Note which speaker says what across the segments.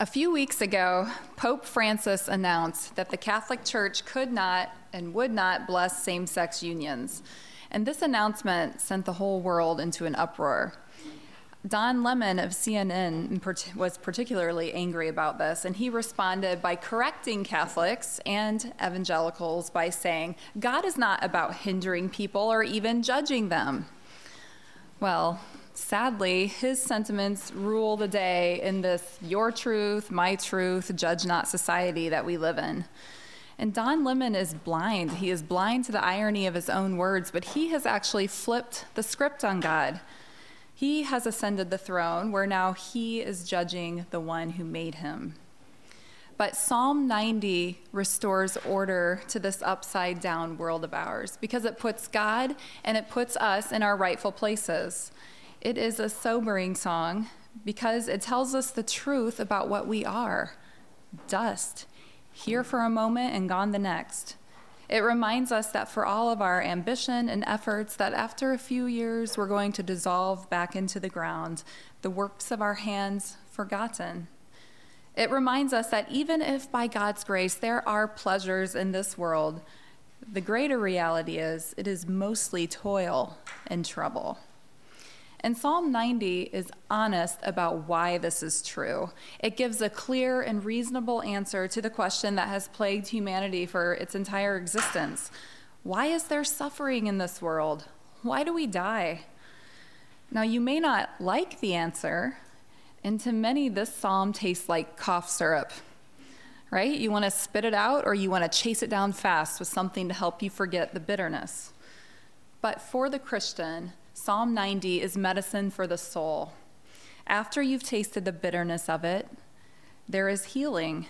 Speaker 1: A few weeks ago, Pope Francis announced that the Catholic Church could not and would not bless same sex unions. And this announcement sent the whole world into an uproar. Don Lemon of CNN was particularly angry about this, and he responded by correcting Catholics and evangelicals by saying, God is not about hindering people or even judging them. Well, sadly, his sentiments rule the day in this your truth, my truth, judge not society that we live in. And Don Lemon is blind. He is blind to the irony of his own words, but he has actually flipped the script on God. He has ascended the throne where now he is judging the one who made him. But Psalm 90 restores order to this upside down world of ours because it puts God and it puts us in our rightful places. It is a sobering song because it tells us the truth about what we are dust, here for a moment and gone the next. It reminds us that for all of our ambition and efforts, that after a few years we're going to dissolve back into the ground, the works of our hands forgotten. It reminds us that even if by God's grace there are pleasures in this world, the greater reality is it is mostly toil and trouble. And Psalm 90 is honest about why this is true. It gives a clear and reasonable answer to the question that has plagued humanity for its entire existence Why is there suffering in this world? Why do we die? Now, you may not like the answer, and to many, this psalm tastes like cough syrup, right? You want to spit it out or you want to chase it down fast with something to help you forget the bitterness. But for the Christian, Psalm 90 is medicine for the soul. After you've tasted the bitterness of it, there is healing.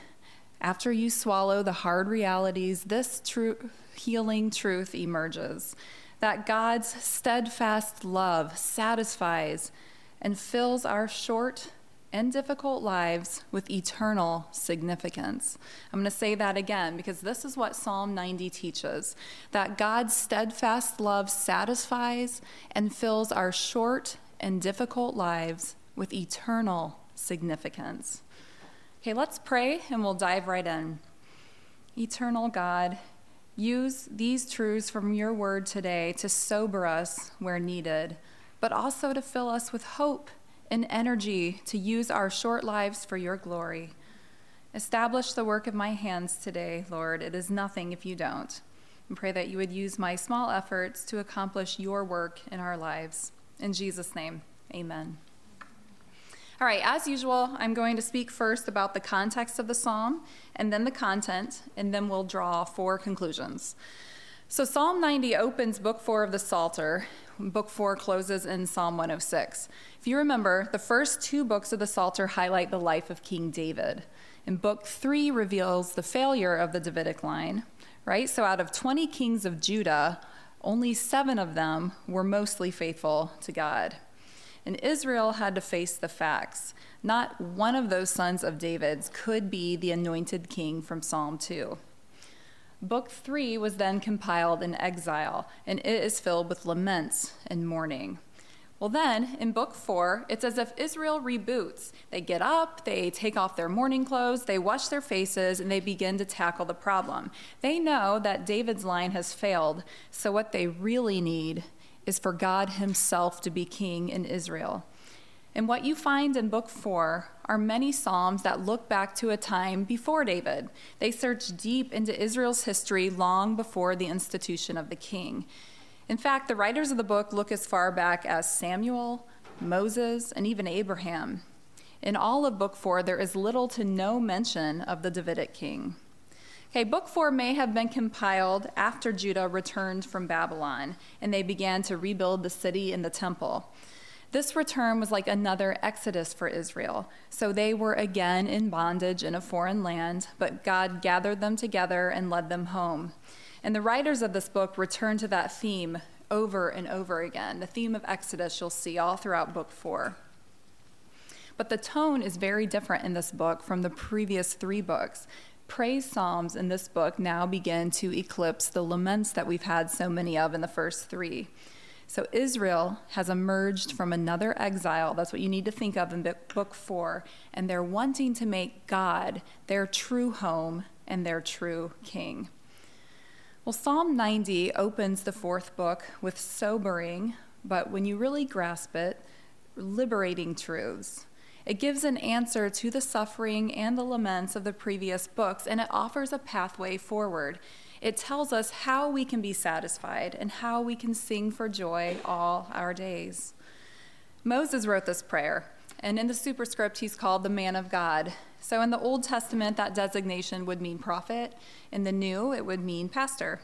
Speaker 1: After you swallow the hard realities, this true healing truth emerges that God's steadfast love satisfies and fills our short and difficult lives with eternal significance. I'm going to say that again because this is what Psalm 90 teaches that God's steadfast love satisfies and fills our short and difficult lives with eternal significance. Okay, let's pray and we'll dive right in. Eternal God, use these truths from your word today to sober us where needed, but also to fill us with hope and energy to use our short lives for your glory. Establish the work of my hands today, Lord. It is nothing if you don't. And pray that you would use my small efforts to accomplish your work in our lives. In Jesus' name, amen. All right, as usual, I'm going to speak first about the context of the psalm, and then the content, and then we'll draw four conclusions. So, Psalm 90 opens Book 4 of the Psalter. Book 4 closes in Psalm 106. If you remember, the first two books of the Psalter highlight the life of King David. And Book 3 reveals the failure of the Davidic line, right? So, out of 20 kings of Judah, only seven of them were mostly faithful to God. And Israel had to face the facts. Not one of those sons of David's could be the anointed king from Psalm 2. Book three was then compiled in exile, and it is filled with laments and mourning. Well, then, in book four, it's as if Israel reboots. They get up, they take off their mourning clothes, they wash their faces, and they begin to tackle the problem. They know that David's line has failed, so what they really need is for God Himself to be king in Israel. And what you find in Book 4 are many Psalms that look back to a time before David. They search deep into Israel's history long before the institution of the king. In fact, the writers of the book look as far back as Samuel, Moses, and even Abraham. In all of Book 4, there is little to no mention of the Davidic king. Okay, Book 4 may have been compiled after Judah returned from Babylon and they began to rebuild the city and the temple. This return was like another exodus for Israel. So they were again in bondage in a foreign land, but God gathered them together and led them home. And the writers of this book return to that theme over and over again. The theme of Exodus you'll see all throughout book four. But the tone is very different in this book from the previous three books. Praise Psalms in this book now begin to eclipse the laments that we've had so many of in the first three. So Israel has emerged from another exile. That's what you need to think of in book four. And they're wanting to make God their true home and their true king. Well, Psalm 90 opens the fourth book with sobering, but when you really grasp it, liberating truths. It gives an answer to the suffering and the laments of the previous books, and it offers a pathway forward. It tells us how we can be satisfied and how we can sing for joy all our days. Moses wrote this prayer, and in the superscript, he's called the man of God. So in the Old Testament, that designation would mean prophet. In the New, it would mean pastor.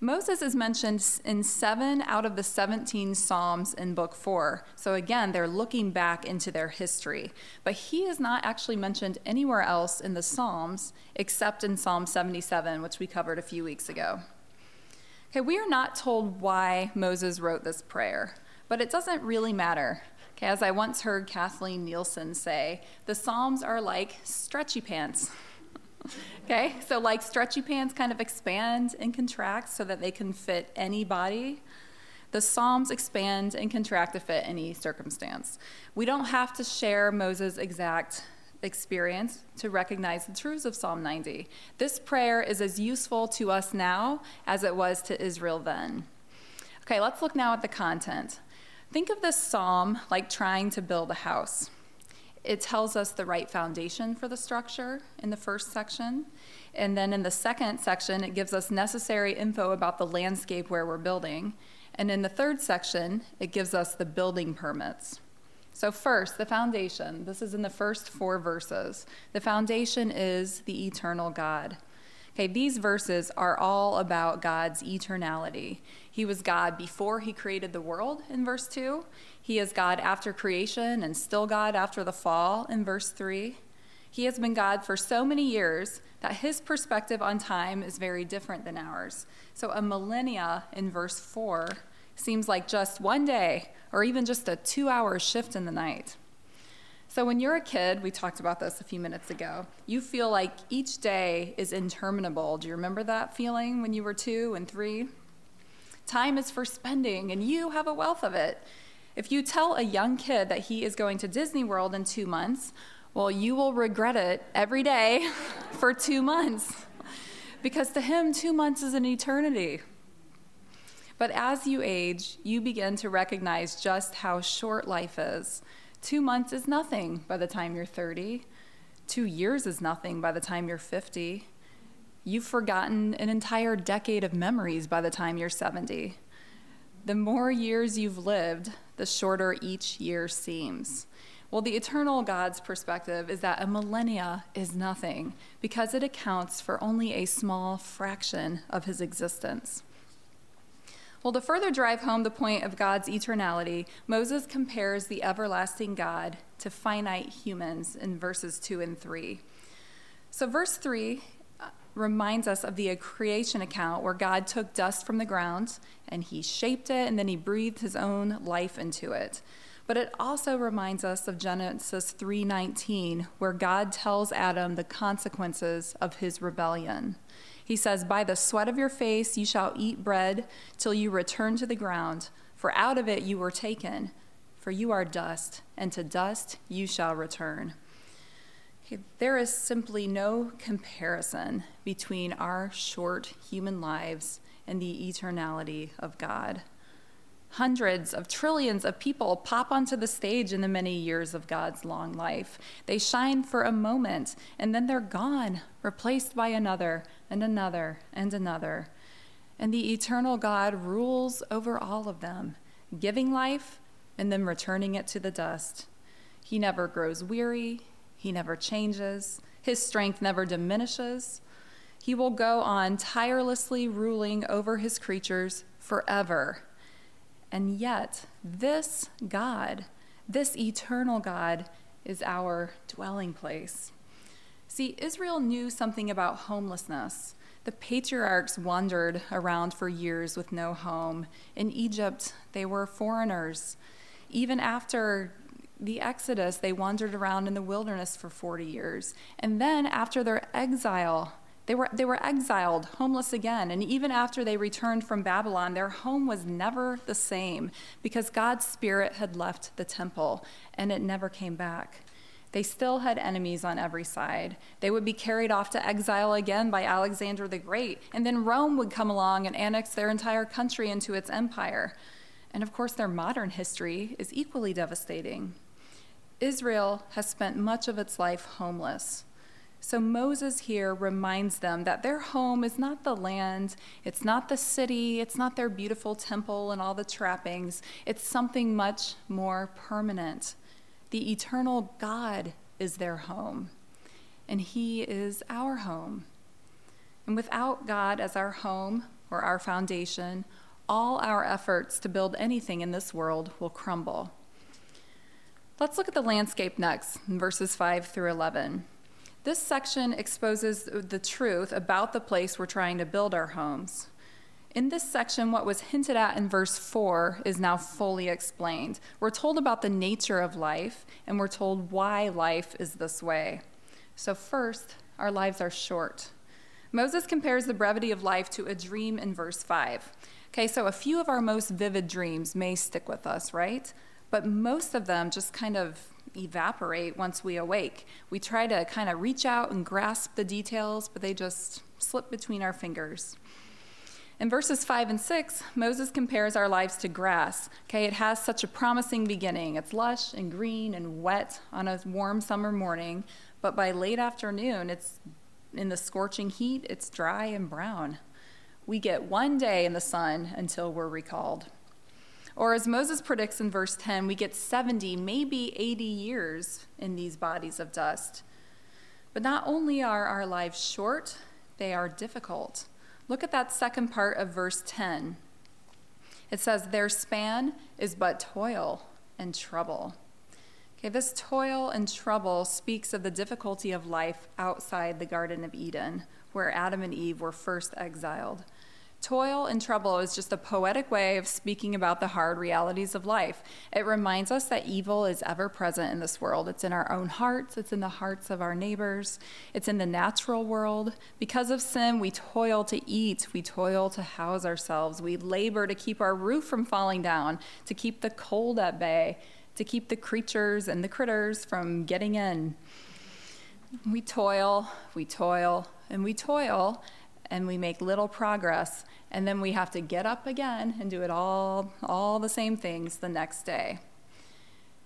Speaker 1: Moses is mentioned in seven out of the 17 Psalms in Book Four. So again, they're looking back into their history. But he is not actually mentioned anywhere else in the Psalms except in Psalm 77, which we covered a few weeks ago. Okay, we are not told why Moses wrote this prayer, but it doesn't really matter. Okay, as I once heard Kathleen Nielsen say, the Psalms are like stretchy pants. Okay, so like stretchy pants kind of expand and contract so that they can fit any body. The Psalms expand and contract to fit any circumstance. We don't have to share Moses' exact experience to recognize the truths of Psalm 90. This prayer is as useful to us now as it was to Israel then. Okay, let's look now at the content. Think of this psalm like trying to build a house. It tells us the right foundation for the structure in the first section. And then in the second section, it gives us necessary info about the landscape where we're building. And in the third section, it gives us the building permits. So, first, the foundation. This is in the first four verses. The foundation is the eternal God. Okay, these verses are all about God's eternality. He was God before he created the world in verse 2. He is God after creation and still God after the fall in verse 3. He has been God for so many years that his perspective on time is very different than ours. So a millennia in verse 4 seems like just one day or even just a two hour shift in the night. So, when you're a kid, we talked about this a few minutes ago, you feel like each day is interminable. Do you remember that feeling when you were two and three? Time is for spending, and you have a wealth of it. If you tell a young kid that he is going to Disney World in two months, well, you will regret it every day for two months. Because to him, two months is an eternity. But as you age, you begin to recognize just how short life is Two months is nothing by the time you're 30. Two years is nothing by the time you're 50. You've forgotten an entire decade of memories by the time you're 70. The more years you've lived, the shorter each year seems. Well, the eternal God's perspective is that a millennia is nothing because it accounts for only a small fraction of his existence. Well, to further drive home the point of God's eternality, Moses compares the everlasting God to finite humans in verses 2 and 3. So, verse 3 uh, reminds us of the creation account where God took dust from the ground and he shaped it and then he breathed his own life into it. But it also reminds us of Genesis 3:19 where God tells Adam the consequences of his rebellion. He says, By the sweat of your face you shall eat bread till you return to the ground, for out of it you were taken, for you are dust, and to dust you shall return. There is simply no comparison between our short human lives and the eternality of God. Hundreds of trillions of people pop onto the stage in the many years of God's long life. They shine for a moment and then they're gone, replaced by another and another and another. And the eternal God rules over all of them, giving life and then returning it to the dust. He never grows weary, he never changes, his strength never diminishes. He will go on tirelessly ruling over his creatures forever and yet, this God, this eternal God, is our dwelling place. See, Israel knew something about homelessness. The patriarchs wandered around for years with no home. In Egypt, they were foreigners. Even after the Exodus, they wandered around in the wilderness for 40 years. And then, after their exile, They were, they were exiled, homeless again. And even after they returned from Babylon, their home was never the same because God's Spirit had left the temple and it never came back. They still had enemies on every side. They would be carried off to exile again by Alexander the Great, and then Rome would come along and annex their entire country into its empire. And of course, their modern history is equally devastating. Israel has spent much of its life homeless. So Moses here reminds them that their home is not the land, it's not the city, it's not their beautiful temple and all the trappings. It's something much more permanent. The eternal God is their home, and He is our home. And without God as our home or our foundation, all our efforts to build anything in this world will crumble. Let's look at the landscape next, verses 5 through 11. This section exposes the truth about the place we're trying to build our homes. In this section, what was hinted at in verse 4 is now fully explained. We're told about the nature of life, and we're told why life is this way. So, first, our lives are short. Moses compares the brevity of life to a dream in verse 5. Okay, so a few of our most vivid dreams may stick with us, right? But most of them just kind of evaporate once we awake. We try to kind of reach out and grasp the details, but they just slip between our fingers. In verses 5 and 6, Moses compares our lives to grass. Okay, it has such a promising beginning. It's lush and green and wet on a warm summer morning, but by late afternoon, it's in the scorching heat, it's dry and brown. We get one day in the sun until we're recalled. Or as Moses predicts in verse 10, we get 70, maybe 80 years in these bodies of dust. But not only are our lives short, they are difficult. Look at that second part of verse 10. It says, Their span is but toil and trouble. Okay, this toil and trouble speaks of the difficulty of life outside the Garden of Eden, where Adam and Eve were first exiled. Toil and trouble is just a poetic way of speaking about the hard realities of life. It reminds us that evil is ever present in this world. It's in our own hearts, it's in the hearts of our neighbors, it's in the natural world. Because of sin, we toil to eat, we toil to house ourselves, we labor to keep our roof from falling down, to keep the cold at bay, to keep the creatures and the critters from getting in. We toil, we toil, and we toil and we make little progress and then we have to get up again and do it all all the same things the next day.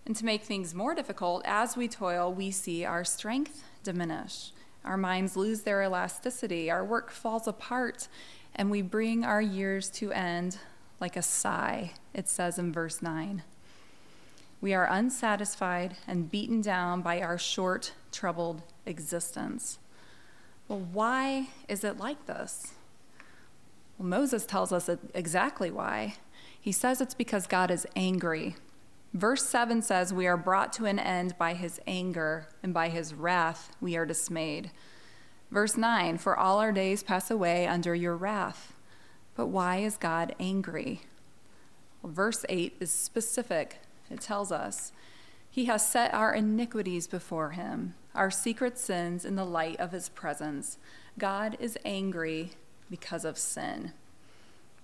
Speaker 1: And to make things more difficult as we toil we see our strength diminish. Our minds lose their elasticity our work falls apart and we bring our years to end like a sigh it says in verse 9 we are unsatisfied and beaten down by our short troubled existence well, why is it like this? Well, Moses tells us exactly why. He says it's because God is angry. Verse 7 says, We are brought to an end by his anger, and by his wrath we are dismayed. Verse 9, For all our days pass away under your wrath. But why is God angry? Well, verse 8 is specific. It tells us, He has set our iniquities before him our secret sins in the light of his presence. God is angry because of sin.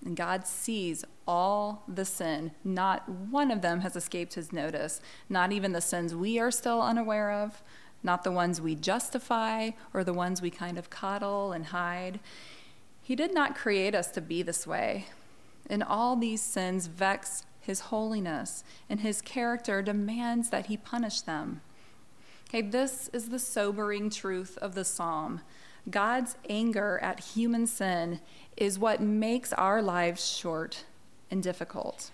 Speaker 1: And God sees all the sin. Not one of them has escaped his notice, not even the sins we are still unaware of, not the ones we justify or the ones we kind of coddle and hide. He did not create us to be this way. And all these sins vex his holiness, and his character demands that he punish them. Okay, this is the sobering truth of the psalm. God's anger at human sin is what makes our lives short and difficult.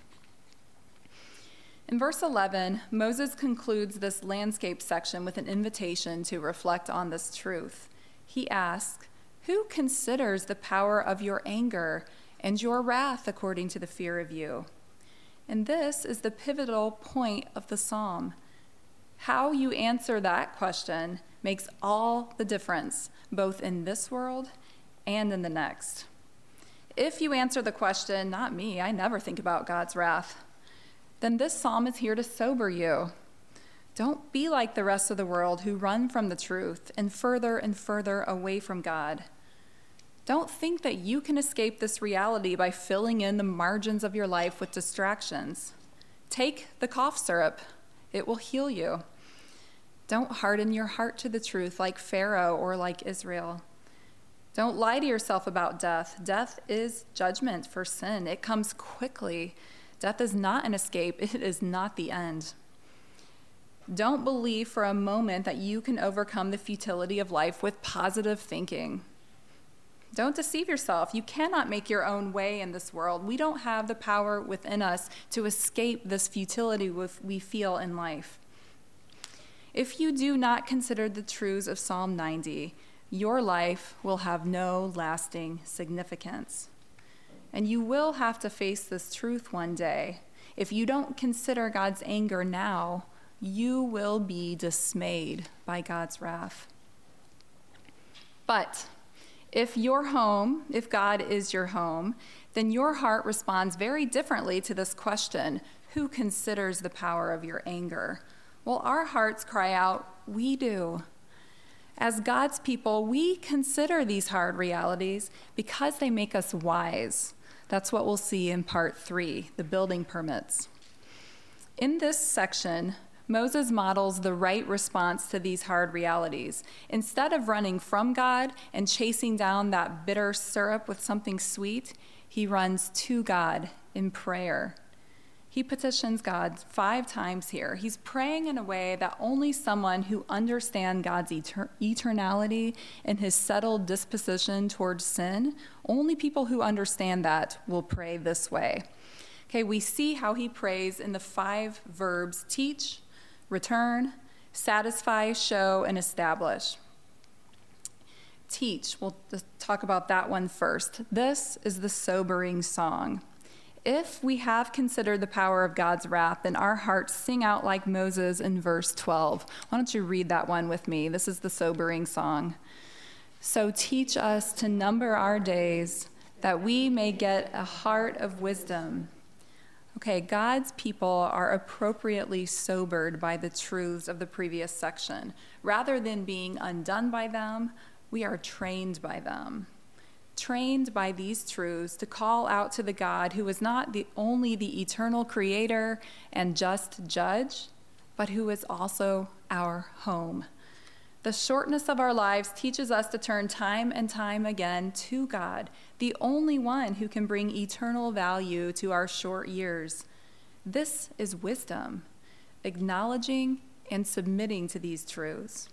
Speaker 1: In verse 11, Moses concludes this landscape section with an invitation to reflect on this truth. He asks, Who considers the power of your anger and your wrath according to the fear of you? And this is the pivotal point of the psalm. How you answer that question makes all the difference, both in this world and in the next. If you answer the question, not me, I never think about God's wrath, then this psalm is here to sober you. Don't be like the rest of the world who run from the truth and further and further away from God. Don't think that you can escape this reality by filling in the margins of your life with distractions. Take the cough syrup, it will heal you. Don't harden your heart to the truth like Pharaoh or like Israel. Don't lie to yourself about death. Death is judgment for sin, it comes quickly. Death is not an escape, it is not the end. Don't believe for a moment that you can overcome the futility of life with positive thinking. Don't deceive yourself. You cannot make your own way in this world. We don't have the power within us to escape this futility we feel in life. If you do not consider the truths of Psalm 90, your life will have no lasting significance. And you will have to face this truth one day. If you don't consider God's anger now, you will be dismayed by God's wrath. But if your home, if God is your home, then your heart responds very differently to this question Who considers the power of your anger? Well, our hearts cry out, We do. As God's people, we consider these hard realities because they make us wise. That's what we'll see in part three the building permits. In this section, Moses models the right response to these hard realities. Instead of running from God and chasing down that bitter syrup with something sweet, he runs to God in prayer. He petitions God five times here. He's praying in a way that only someone who understands God's etern- eternality and his settled disposition towards sin, only people who understand that will pray this way. Okay, we see how he prays in the five verbs teach, return, satisfy, show, and establish. Teach, we'll talk about that one first. This is the sobering song. If we have considered the power of God's wrath, then our hearts sing out like Moses in verse 12. Why don't you read that one with me? This is the sobering song. So teach us to number our days that we may get a heart of wisdom Okay, God's people are appropriately sobered by the truths of the previous section. Rather than being undone by them, we are trained by them. Trained by these truths to call out to the God who is not the, only the eternal creator and just judge, but who is also our home. The shortness of our lives teaches us to turn time and time again to God, the only one who can bring eternal value to our short years. This is wisdom, acknowledging and submitting to these truths.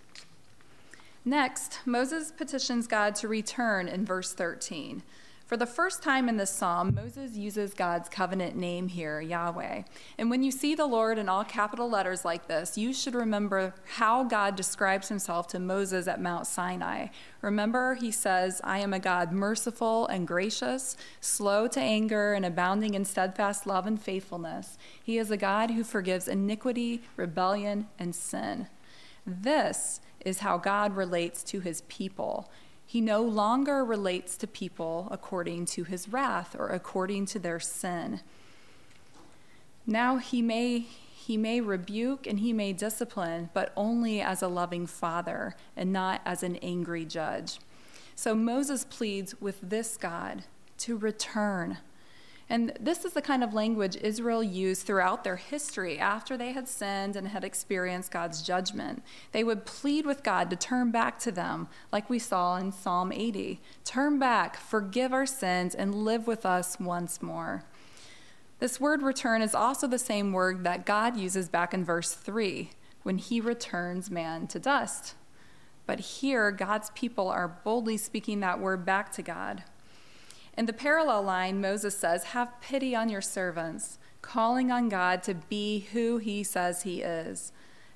Speaker 1: Next, Moses petitions God to return in verse 13. For the first time in this psalm, Moses uses God's covenant name here, Yahweh. And when you see the Lord in all capital letters like this, you should remember how God describes himself to Moses at Mount Sinai. Remember, he says, I am a God merciful and gracious, slow to anger, and abounding in steadfast love and faithfulness. He is a God who forgives iniquity, rebellion, and sin. This is how God relates to his people. He no longer relates to people according to his wrath or according to their sin. Now he may he may rebuke and he may discipline, but only as a loving father and not as an angry judge. So Moses pleads with this God to return and this is the kind of language Israel used throughout their history after they had sinned and had experienced God's judgment. They would plead with God to turn back to them, like we saw in Psalm 80 Turn back, forgive our sins, and live with us once more. This word return is also the same word that God uses back in verse 3 when he returns man to dust. But here, God's people are boldly speaking that word back to God. In the parallel line, Moses says, Have pity on your servants, calling on God to be who he says he is.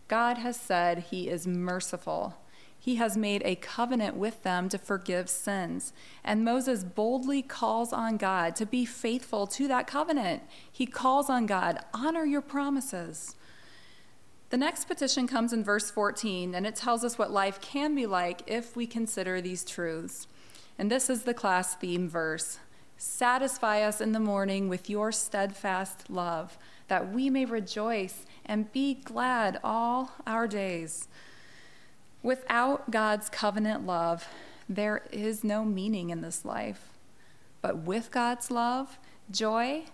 Speaker 1: God has said he is merciful. He has made a covenant with them to forgive sins. And Moses boldly calls on God to be faithful to that covenant. He calls on God, honor your promises. The next petition comes in verse 14, and it tells us what life can be like if we consider these truths. And this is the class theme verse Satisfy us in the morning with your steadfast love, that we may rejoice and be glad all our days. Without God's covenant love, there is no meaning in this life. But with God's love, joy,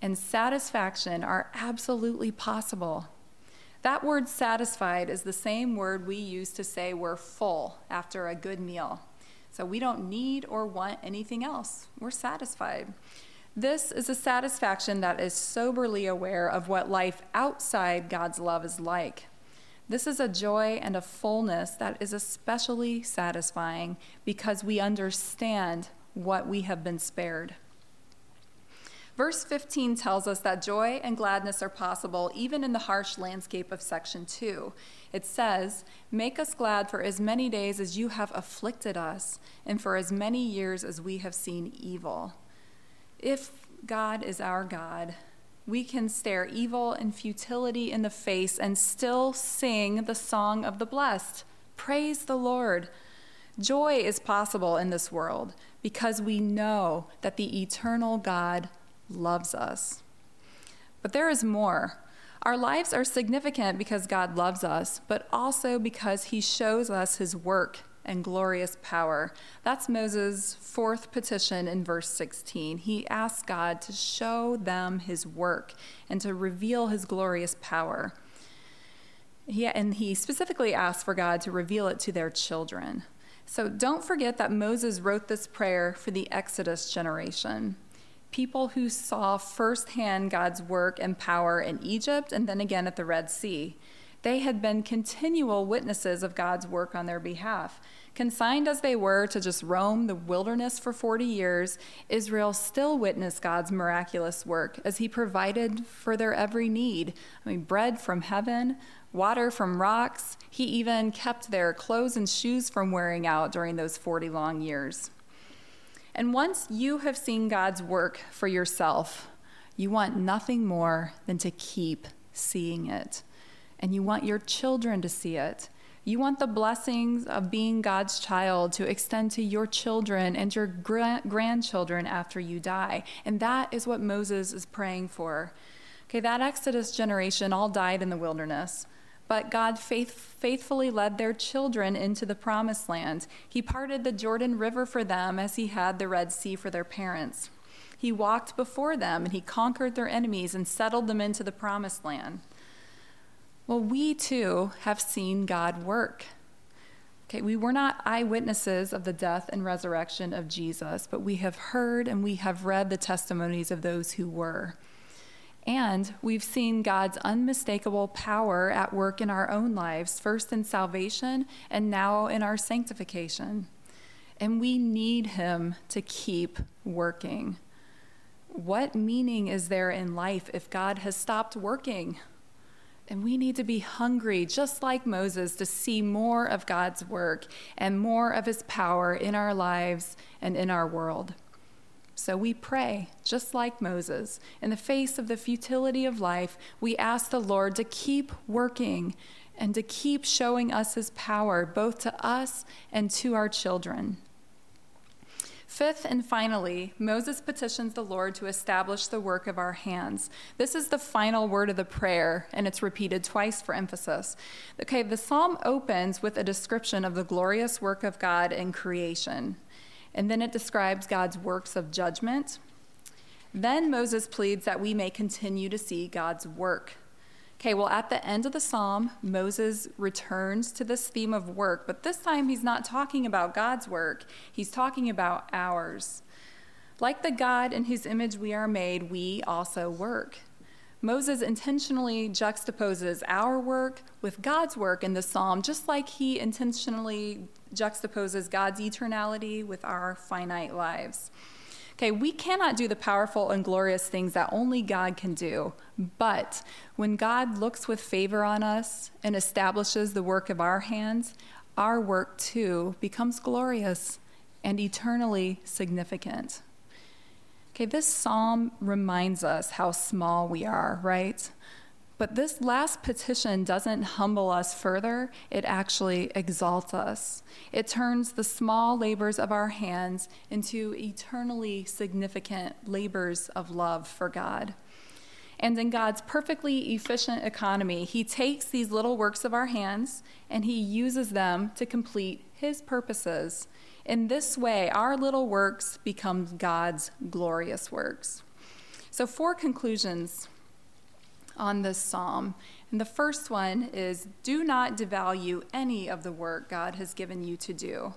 Speaker 1: and satisfaction are absolutely possible. That word satisfied is the same word we use to say we're full after a good meal. So we don't need or want anything else. We're satisfied. This is a satisfaction that is soberly aware of what life outside God's love is like. This is a joy and a fullness that is especially satisfying because we understand what we have been spared. Verse 15 tells us that joy and gladness are possible even in the harsh landscape of section 2. It says, Make us glad for as many days as you have afflicted us, and for as many years as we have seen evil. If God is our God, we can stare evil and futility in the face and still sing the song of the blessed. Praise the Lord. Joy is possible in this world because we know that the eternal God loves us. But there is more. Our lives are significant because God loves us, but also because he shows us his work and glorious power. That's Moses' fourth petition in verse 16. He asks God to show them his work and to reveal his glorious power. He, and he specifically asks for God to reveal it to their children. So don't forget that Moses wrote this prayer for the Exodus generation people who saw firsthand God's work and power in Egypt and then again at the Red Sea. They had been continual witnesses of God's work on their behalf. Consigned as they were to just roam the wilderness for 40 years, Israel still witnessed God's miraculous work as He provided for their every need. I mean, bread from heaven, water from rocks. He even kept their clothes and shoes from wearing out during those 40 long years. And once you have seen God's work for yourself, you want nothing more than to keep seeing it. And you want your children to see it. You want the blessings of being God's child to extend to your children and your gra- grandchildren after you die. And that is what Moses is praying for. Okay, that Exodus generation all died in the wilderness. But God faith, faithfully led their children into the promised land. He parted the Jordan River for them as he had the Red Sea for their parents. He walked before them and he conquered their enemies and settled them into the promised land. Well, we too have seen God work. Okay, we were not eyewitnesses of the death and resurrection of Jesus, but we have heard and we have read the testimonies of those who were. And we've seen God's unmistakable power at work in our own lives, first in salvation and now in our sanctification. And we need Him to keep working. What meaning is there in life if God has stopped working? And we need to be hungry, just like Moses, to see more of God's work and more of His power in our lives and in our world. So we pray, just like Moses. In the face of the futility of life, we ask the Lord to keep working and to keep showing us his power, both to us and to our children. Fifth and finally, Moses petitions the Lord to establish the work of our hands. This is the final word of the prayer, and it's repeated twice for emphasis. Okay, the psalm opens with a description of the glorious work of God in creation. And then it describes God's works of judgment. Then Moses pleads that we may continue to see God's work. Okay, well, at the end of the psalm, Moses returns to this theme of work, but this time he's not talking about God's work, he's talking about ours. Like the God in whose image we are made, we also work. Moses intentionally juxtaposes our work with God's work in the psalm, just like he intentionally juxtaposes God's eternality with our finite lives. Okay, we cannot do the powerful and glorious things that only God can do, but when God looks with favor on us and establishes the work of our hands, our work too becomes glorious and eternally significant. Okay, this psalm reminds us how small we are, right? But this last petition doesn't humble us further, it actually exalts us. It turns the small labors of our hands into eternally significant labors of love for God. And in God's perfectly efficient economy, He takes these little works of our hands and He uses them to complete His purposes. In this way, our little works become God's glorious works. So, four conclusions on this psalm. And the first one is do not devalue any of the work God has given you to do.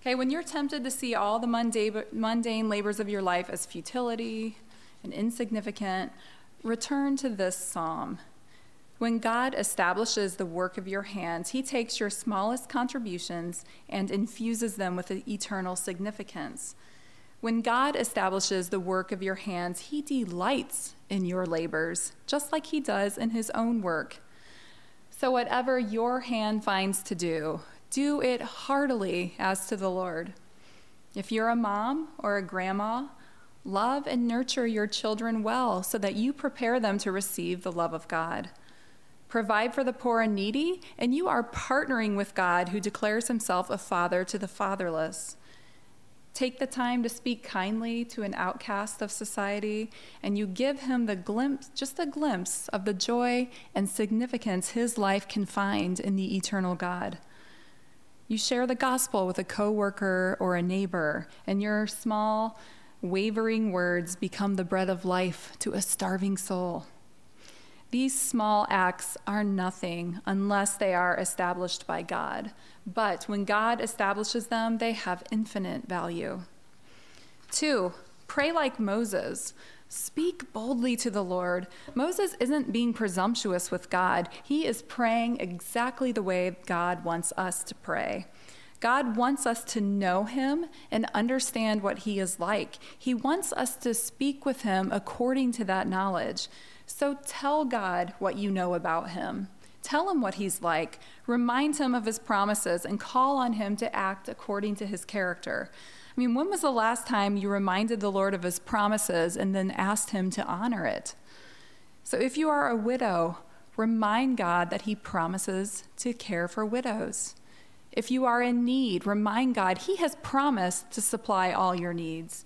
Speaker 1: Okay, when you're tempted to see all the mundane, labors of your life as futility and insignificant, return to this psalm. When God establishes the work of your hands, He takes your smallest contributions and infuses them with eternal significance. When God establishes the work of your hands, He delights in your labors, just like He does in His own work. So, whatever your hand finds to do, do it heartily as to the Lord. If you're a mom or a grandma, love and nurture your children well so that you prepare them to receive the love of God. Provide for the poor and needy, and you are partnering with God who declares himself a father to the fatherless. Take the time to speak kindly to an outcast of society, and you give him the glimpse, just a glimpse of the joy and significance his life can find in the eternal God. You share the gospel with a coworker or a neighbor, and your small, wavering words become the bread of life to a starving soul. These small acts are nothing unless they are established by God. But when God establishes them, they have infinite value. Two, pray like Moses. Speak boldly to the Lord. Moses isn't being presumptuous with God, he is praying exactly the way God wants us to pray. God wants us to know him and understand what he is like. He wants us to speak with him according to that knowledge. So tell God what you know about him. Tell him what he's like. Remind him of his promises and call on him to act according to his character. I mean, when was the last time you reminded the Lord of his promises and then asked him to honor it? So if you are a widow, remind God that he promises to care for widows. If you are in need, remind God he has promised to supply all your needs.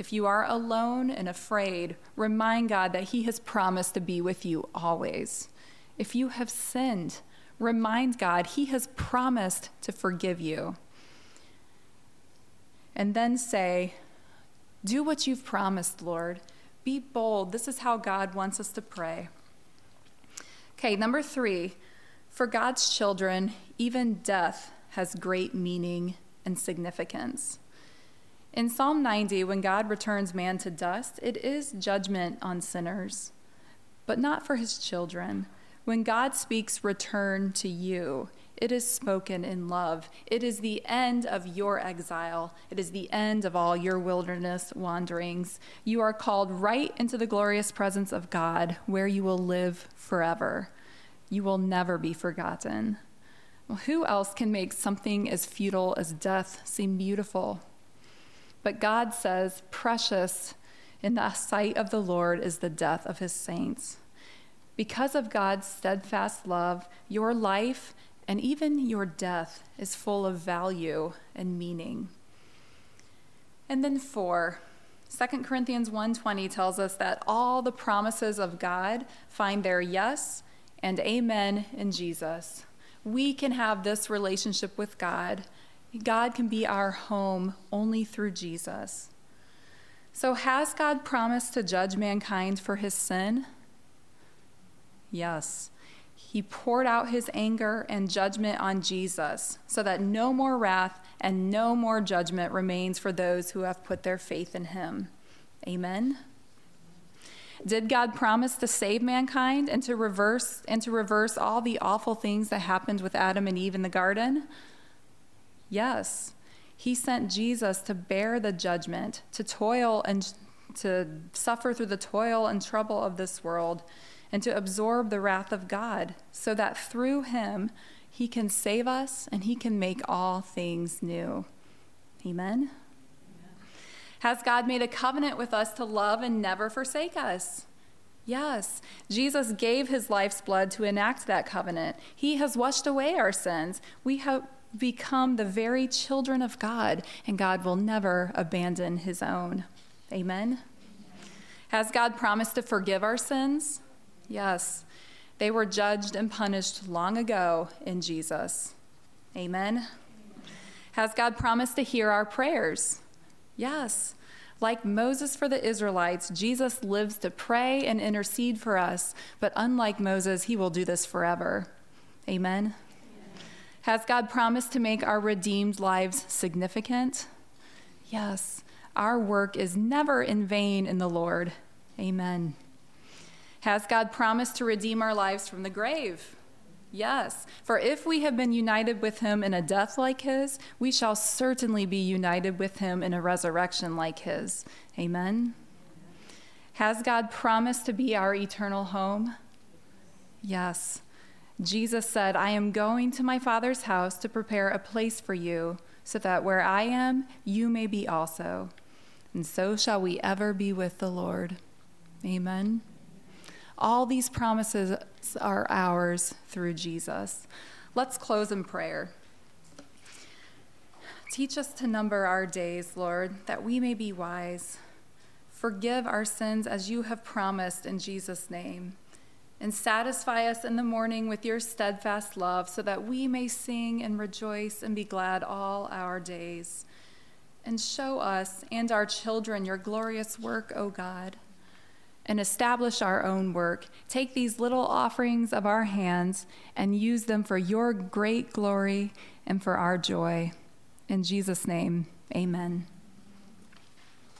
Speaker 1: If you are alone and afraid, remind God that He has promised to be with you always. If you have sinned, remind God He has promised to forgive you. And then say, Do what you've promised, Lord. Be bold. This is how God wants us to pray. Okay, number three, for God's children, even death has great meaning and significance. In Psalm 90, when God returns man to dust, it is judgment on sinners, but not for his children. When God speaks return to you, it is spoken in love. It is the end of your exile. It is the end of all your wilderness wanderings. You are called right into the glorious presence of God, where you will live forever. You will never be forgotten. Well, who else can make something as futile as death seem beautiful? But God says, Precious in the sight of the Lord is the death of his saints. Because of God's steadfast love, your life and even your death is full of value and meaning. And then 4, 2 Corinthians 1:20 tells us that all the promises of God find their yes and amen in Jesus. We can have this relationship with God God can be our home only through Jesus. So, has God promised to judge mankind for his sin? Yes. He poured out his anger and judgment on Jesus so that no more wrath and no more judgment remains for those who have put their faith in him. Amen. Did God promise to save mankind and to reverse and to reverse all the awful things that happened with Adam and Eve in the garden? Yes, he sent Jesus to bear the judgment, to toil and to suffer through the toil and trouble of this world, and to absorb the wrath of God, so that through him he can save us and he can make all things new. Amen. Has God made a covenant with us to love and never forsake us? Yes, Jesus gave his life's blood to enact that covenant. He has washed away our sins. We have become the very children of God, and God will never abandon his own. Amen. Has God promised to forgive our sins? Yes. They were judged and punished long ago in Jesus. Amen. Has God promised to hear our prayers? Yes. Like Moses for the Israelites, Jesus lives to pray and intercede for us, but unlike Moses, he will do this forever. Amen. Has God promised to make our redeemed lives significant? Yes. Our work is never in vain in the Lord. Amen. Has God promised to redeem our lives from the grave? Yes, for if we have been united with him in a death like his, we shall certainly be united with him in a resurrection like his. Amen. Has God promised to be our eternal home? Yes. Jesus said, I am going to my Father's house to prepare a place for you, so that where I am, you may be also. And so shall we ever be with the Lord. Amen. All these promises are ours through Jesus. Let's close in prayer. Teach us to number our days, Lord, that we may be wise. Forgive our sins as you have promised in Jesus' name. And satisfy us in the morning with your steadfast love, so that we may sing and rejoice and be glad all our days. And show us and our children your glorious work, O God and establish our own work. Take these little offerings of our hands and use them for your great glory and for our joy. In Jesus' name, amen.